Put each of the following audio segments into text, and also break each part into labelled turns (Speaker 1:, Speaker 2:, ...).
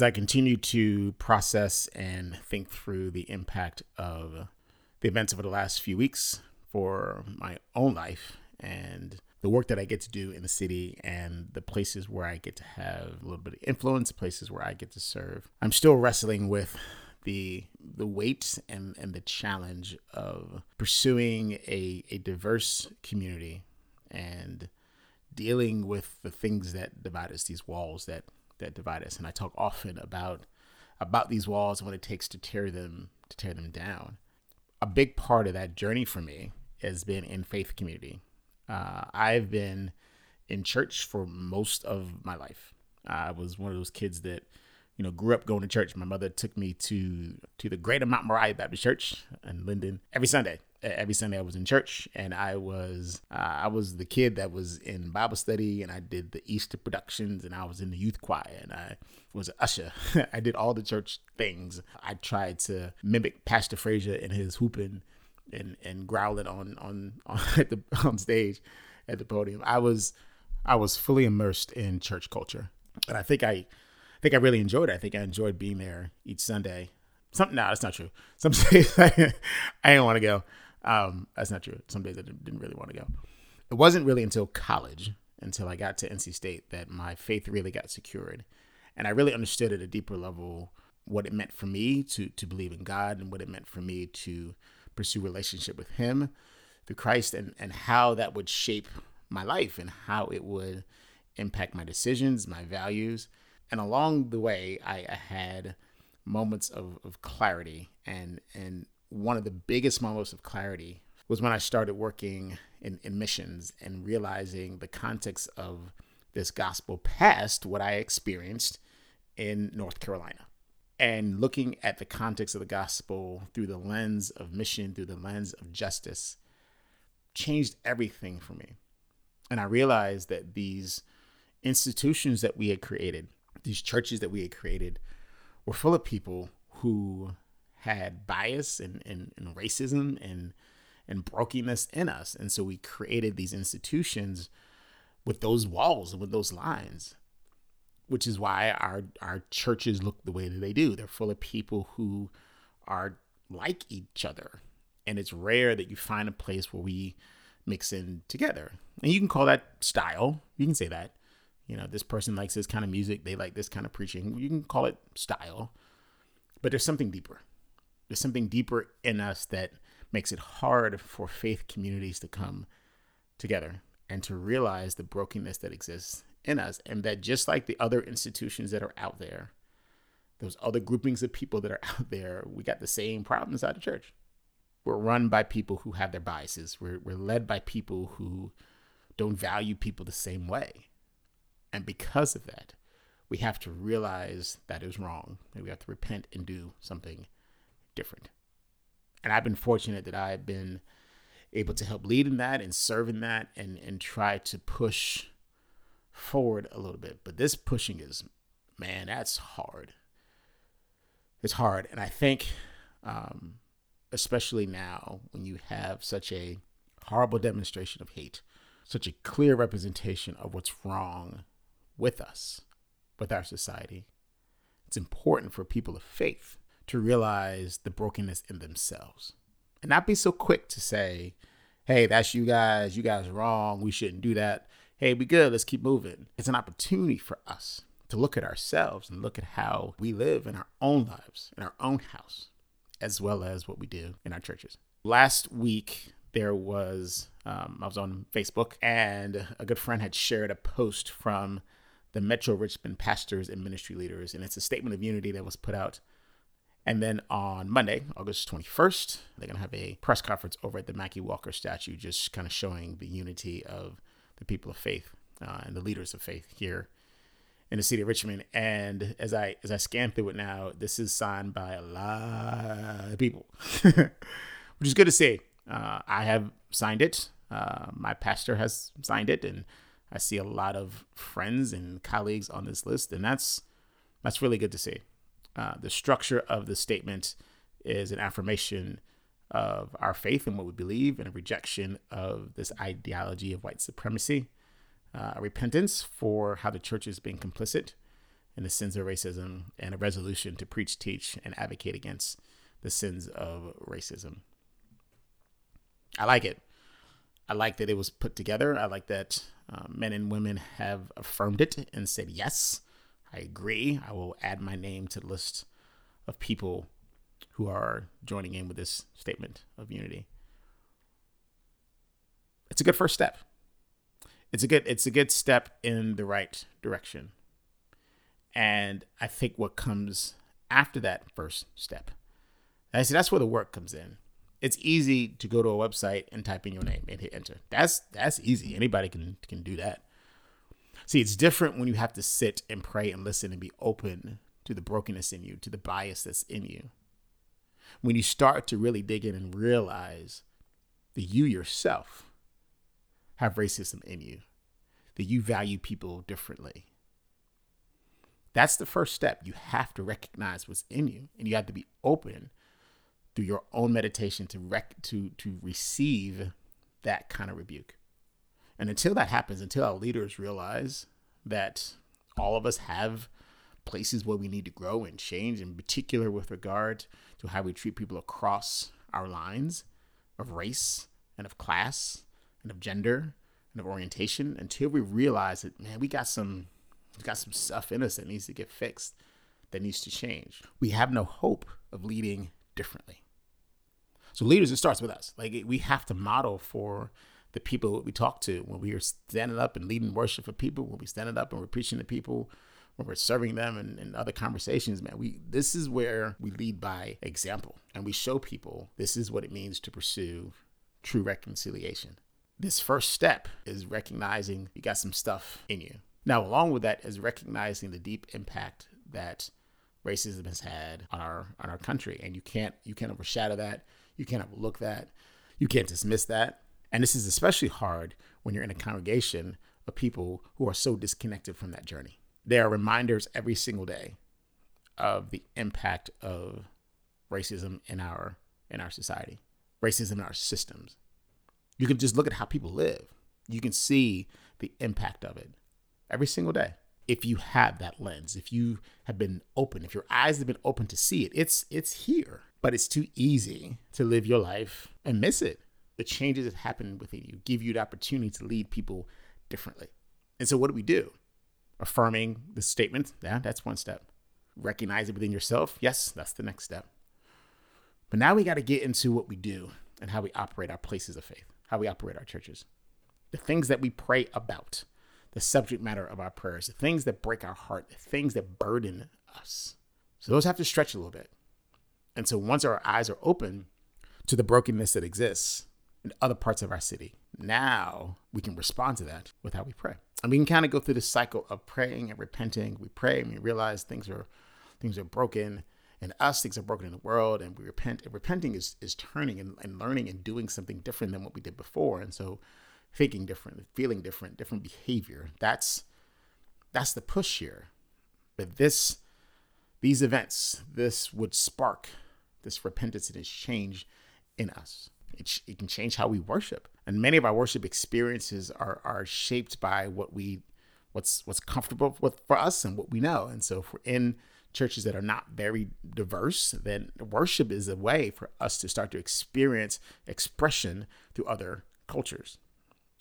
Speaker 1: as I continue to process and think through the impact of the events over the last few weeks for my own life and the work that I get to do in the city and the places where I get to have a little bit of influence, places where I get to serve. I'm still wrestling with the the weight and, and the challenge of pursuing a, a diverse community and dealing with the things that divide us, these walls that that divide us. And I talk often about about these walls and what it takes to tear them to tear them down. A big part of that journey for me has been in faith community. Uh, I've been in church for most of my life. I was one of those kids that, you know, grew up going to church. My mother took me to to the Greater Mount Moriah Baptist Church in Linden every Sunday. Every Sunday I was in church, and I was uh, I was the kid that was in Bible study, and I did the Easter productions, and I was in the youth choir, and I was an usher. I did all the church things. I tried to mimic Pastor Frazier and his hooping and and growling on on on at the on stage at the podium. I was I was fully immersed in church culture, and I think I, I think I really enjoyed it. I think I enjoyed being there each Sunday. Something no, that's not true. Some days I, I didn't want to go. Um, that's not true. Some days I didn't, really want to go. It wasn't really until college, until I got to NC State, that my faith really got secured, and I really understood at a deeper level what it meant for me to to believe in God and what it meant for me to pursue relationship with him through Christ and, and how that would shape my life and how it would impact my decisions, my values. And along the way, I, I had moments of, of clarity. And, and one of the biggest moments of clarity was when I started working in, in missions and realizing the context of this gospel past what I experienced in North Carolina and looking at the context of the gospel through the lens of mission, through the lens of justice, changed everything for me. And I realized that these institutions that we had created, these churches that we had created, were full of people who had bias and, and, and racism and and brokenness in us. And so we created these institutions with those walls and with those lines which is why our our churches look the way that they do. They're full of people who are like each other, and it's rare that you find a place where we mix in together. And you can call that style. You can say that. You know, this person likes this kind of music. They like this kind of preaching. You can call it style, but there's something deeper. There's something deeper in us that makes it hard for faith communities to come together and to realize the brokenness that exists in us, and that just like the other institutions that are out there, those other groupings of people that are out there, we got the same problems out of church. We're run by people who have their biases. We're, we're led by people who don't value people the same way. And because of that, we have to realize that is wrong and we have to repent and do something different. And I've been fortunate that I've been able to help lead in that and serve in that and, and try to push forward a little bit. But this pushing is, man, that's hard. It's hard. And I think, um, especially now when you have such a horrible demonstration of hate, such a clear representation of what's wrong with us, with our society, it's important for people of faith to realize the brokenness in themselves and not be so quick to say, hey, that's you guys, you guys are wrong, we shouldn't do that hey, we good, let's keep moving. It's an opportunity for us to look at ourselves and look at how we live in our own lives, in our own house, as well as what we do in our churches. Last week, there was, um, I was on Facebook, and a good friend had shared a post from the Metro Richmond pastors and ministry leaders, and it's a statement of unity that was put out. And then on Monday, August 21st, they're going to have a press conference over at the Maggie Walker statue, just kind of showing the unity of the people of faith uh, and the leaders of faith here in the city of Richmond. And as I as I scan through it now, this is signed by a lot of people, which is good to see. Uh, I have signed it. Uh, my pastor has signed it, and I see a lot of friends and colleagues on this list, and that's that's really good to see. Uh, the structure of the statement is an affirmation of our faith and what we believe and a rejection of this ideology of white supremacy, uh, a repentance for how the church has been complicit in the sins of racism and a resolution to preach, teach, and advocate against the sins of racism. I like it. I like that it was put together. I like that uh, men and women have affirmed it and said, yes, I agree. I will add my name to the list of people who are joining in with this statement of unity. It's a good first step. It's a good it's a good step in the right direction. And I think what comes after that first step, I see that's where the work comes in. It's easy to go to a website and type in your name and hit enter. That's that's easy. Anybody can can do that. See, it's different when you have to sit and pray and listen and be open to the brokenness in you, to the bias that's in you. When you start to really dig in and realize that you yourself have racism in you, that you value people differently. That's the first step. You have to recognize what's in you, and you have to be open through your own meditation to rec- to to receive that kind of rebuke. And until that happens, until our leaders realize that all of us have places where we need to grow and change, in particular with regard to how we treat people across our lines of race and of class and of gender and of orientation, until we realize that, man, we got some we got some stuff in us that needs to get fixed, that needs to change. We have no hope of leading differently. So leaders, it starts with us. Like we have to model for the people we talk to when we are standing up and leading worship for people, when we're standing up and we're preaching to people, when we're serving them and, and other conversations, man, we this is where we lead by example and we show people this is what it means to pursue true reconciliation. This first step is recognizing you got some stuff in you. Now, along with that is recognizing the deep impact that racism has had on our on our country, and you can't you can't overshadow that. You can't overlook that. You can't dismiss that. And this is especially hard when you're in a congregation of people who are so disconnected from that journey. There are reminders every single day of the impact of racism in our in our society, racism in our systems. You can just look at how people live. You can see the impact of it every single day. If you have that lens, if you have been open, if your eyes have been open to see it, it's it's here. But it's too easy to live your life and miss it the changes that happen within you give you the opportunity to lead people differently. And so, what do we do? Affirming the statement, yeah, that's one step. Recognize it within yourself, yes, that's the next step. But now we got to get into what we do and how we operate our places of faith, how we operate our churches. The things that we pray about, the subject matter of our prayers, the things that break our heart, the things that burden us. So, those have to stretch a little bit. And so, once our eyes are open to the brokenness that exists, in other parts of our city. Now we can respond to that with how we pray. And we can kind of go through this cycle of praying and repenting. We pray and we realize things are things are broken and us, things are broken in the world, and we repent. And repenting is is turning and, and learning and doing something different than what we did before. And so thinking different, feeling different, different behavior. That's that's the push here. But this these events, this would spark this repentance and this change in us it, it can change how we worship. And many of our worship experiences are are shaped by what we what's what's comfortable with for us and what we know. And so if we're in churches that are not very diverse, then worship is a way for us to start to experience expression through other cultures.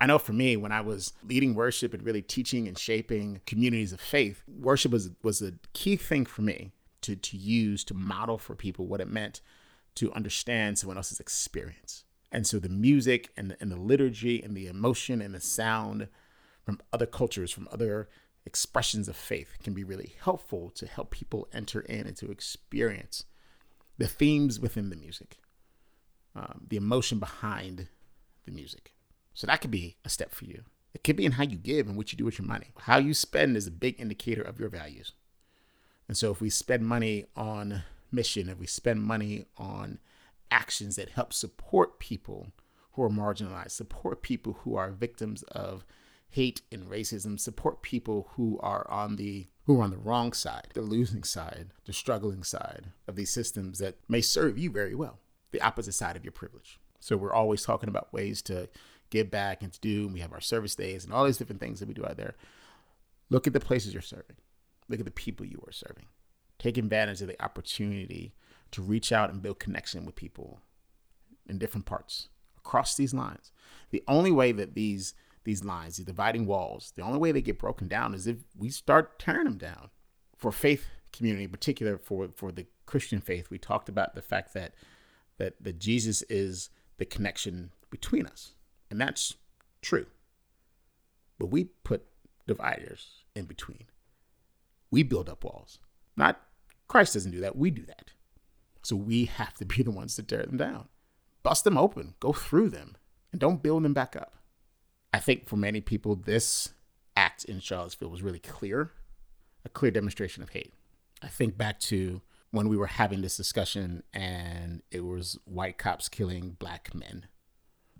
Speaker 1: I know for me, when I was leading worship and really teaching and shaping communities of faith, worship was was a key thing for me to to use to model for people what it meant to understand someone else's experience. And so the music and the, and the liturgy and the emotion and the sound from other cultures, from other expressions of faith can be really helpful to help people enter in and to experience the themes within the music, um, the emotion behind the music. So that could be a step for you. It could be in how you give and what you do with your money. How you spend is a big indicator of your values. And so if we spend money on mission, if we spend money on actions that help support people who are marginalized, support people who are victims of hate and racism, support people who are on the who are on the wrong side, the losing side, the struggling side of these systems that may serve you very well, the opposite side of your privilege. So we're always talking about ways to give back and to do. And we have our service days and all these different things that we do out there. Look at the places you're serving. Look at the people you are serving. Take advantage of the opportunity to reach out and build connection with people in different parts across these lines. The only way that these these lines, these dividing walls, the only way they get broken down is if we start tearing them down. For faith community, in particular for for the Christian faith, we talked about the fact that that that Jesus is the connection between us, and that's true. But we put dividers in between. We build up walls. Not Christ doesn't do that. We do that. So we have to be the ones to tear them down. Bust them open, go through them, and don't build them back up. I think for many people, this act in Charlottesville was really clear, a clear demonstration of hate. I think back to when we were having this discussion and it was white cops killing black men,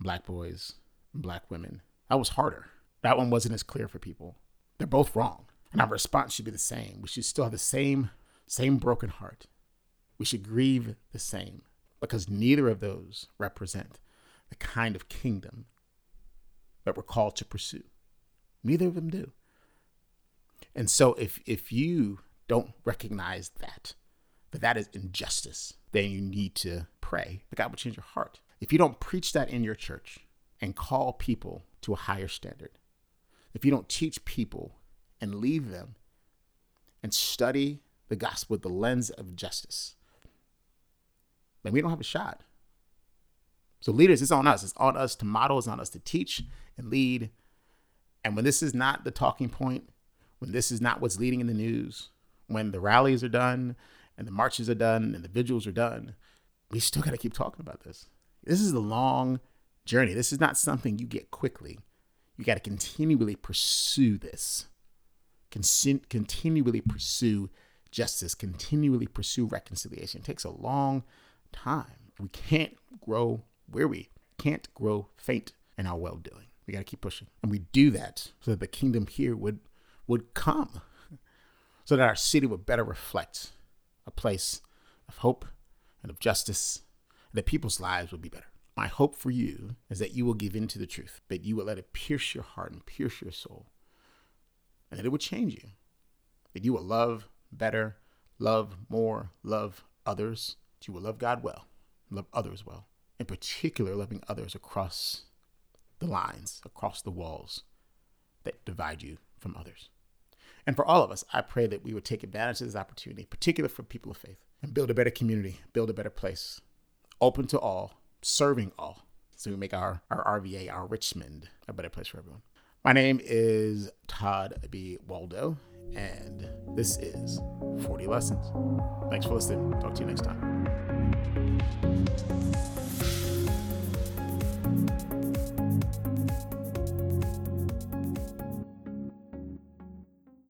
Speaker 1: black boys, black women. That was harder. That one wasn't as clear for people. They're both wrong. And our response should be the same. We should still have the same, same broken heart. We should grieve the same because neither of those represent the kind of kingdom that we're called to pursue. Neither of them do. And so if if you don't recognize that, that that is injustice, then you need to pray that God will change your heart. If you don't preach that in your church and call people to a higher standard, if you don't teach people and leave them and study the gospel with the lens of justice, then we don't have a shot. So, leaders, it's on us. It's on us to model, it's on us to teach and lead. And when this is not the talking point, when this is not what's leading in the news, when the rallies are done and the marches are done and the vigils are done, we still got to keep talking about this. This is a long journey. This is not something you get quickly. You got to continually pursue this, Con- continually pursue justice, continually pursue reconciliation. It takes a long time. We can't grow weary, can't grow faint in our well doing. We got to keep pushing. And we do that so that the kingdom here would would come. So that our city would better reflect a place of hope and of justice, and that people's lives would be better. My hope for you is that you will give in to the truth, that you will let it pierce your heart and pierce your soul, and that it would change you. That you will love better, love more, love others, you will love God well, love others well, in particular, loving others across the lines, across the walls that divide you from others. And for all of us, I pray that we would take advantage of this opportunity, particularly for people of faith, and build a better community, build a better place, open to all, serving all. So we make our, our RVA, our Richmond, a better place for everyone. My name is Todd B. Waldo, and this is 40 Lessons. Thanks for listening. Talk to you next time.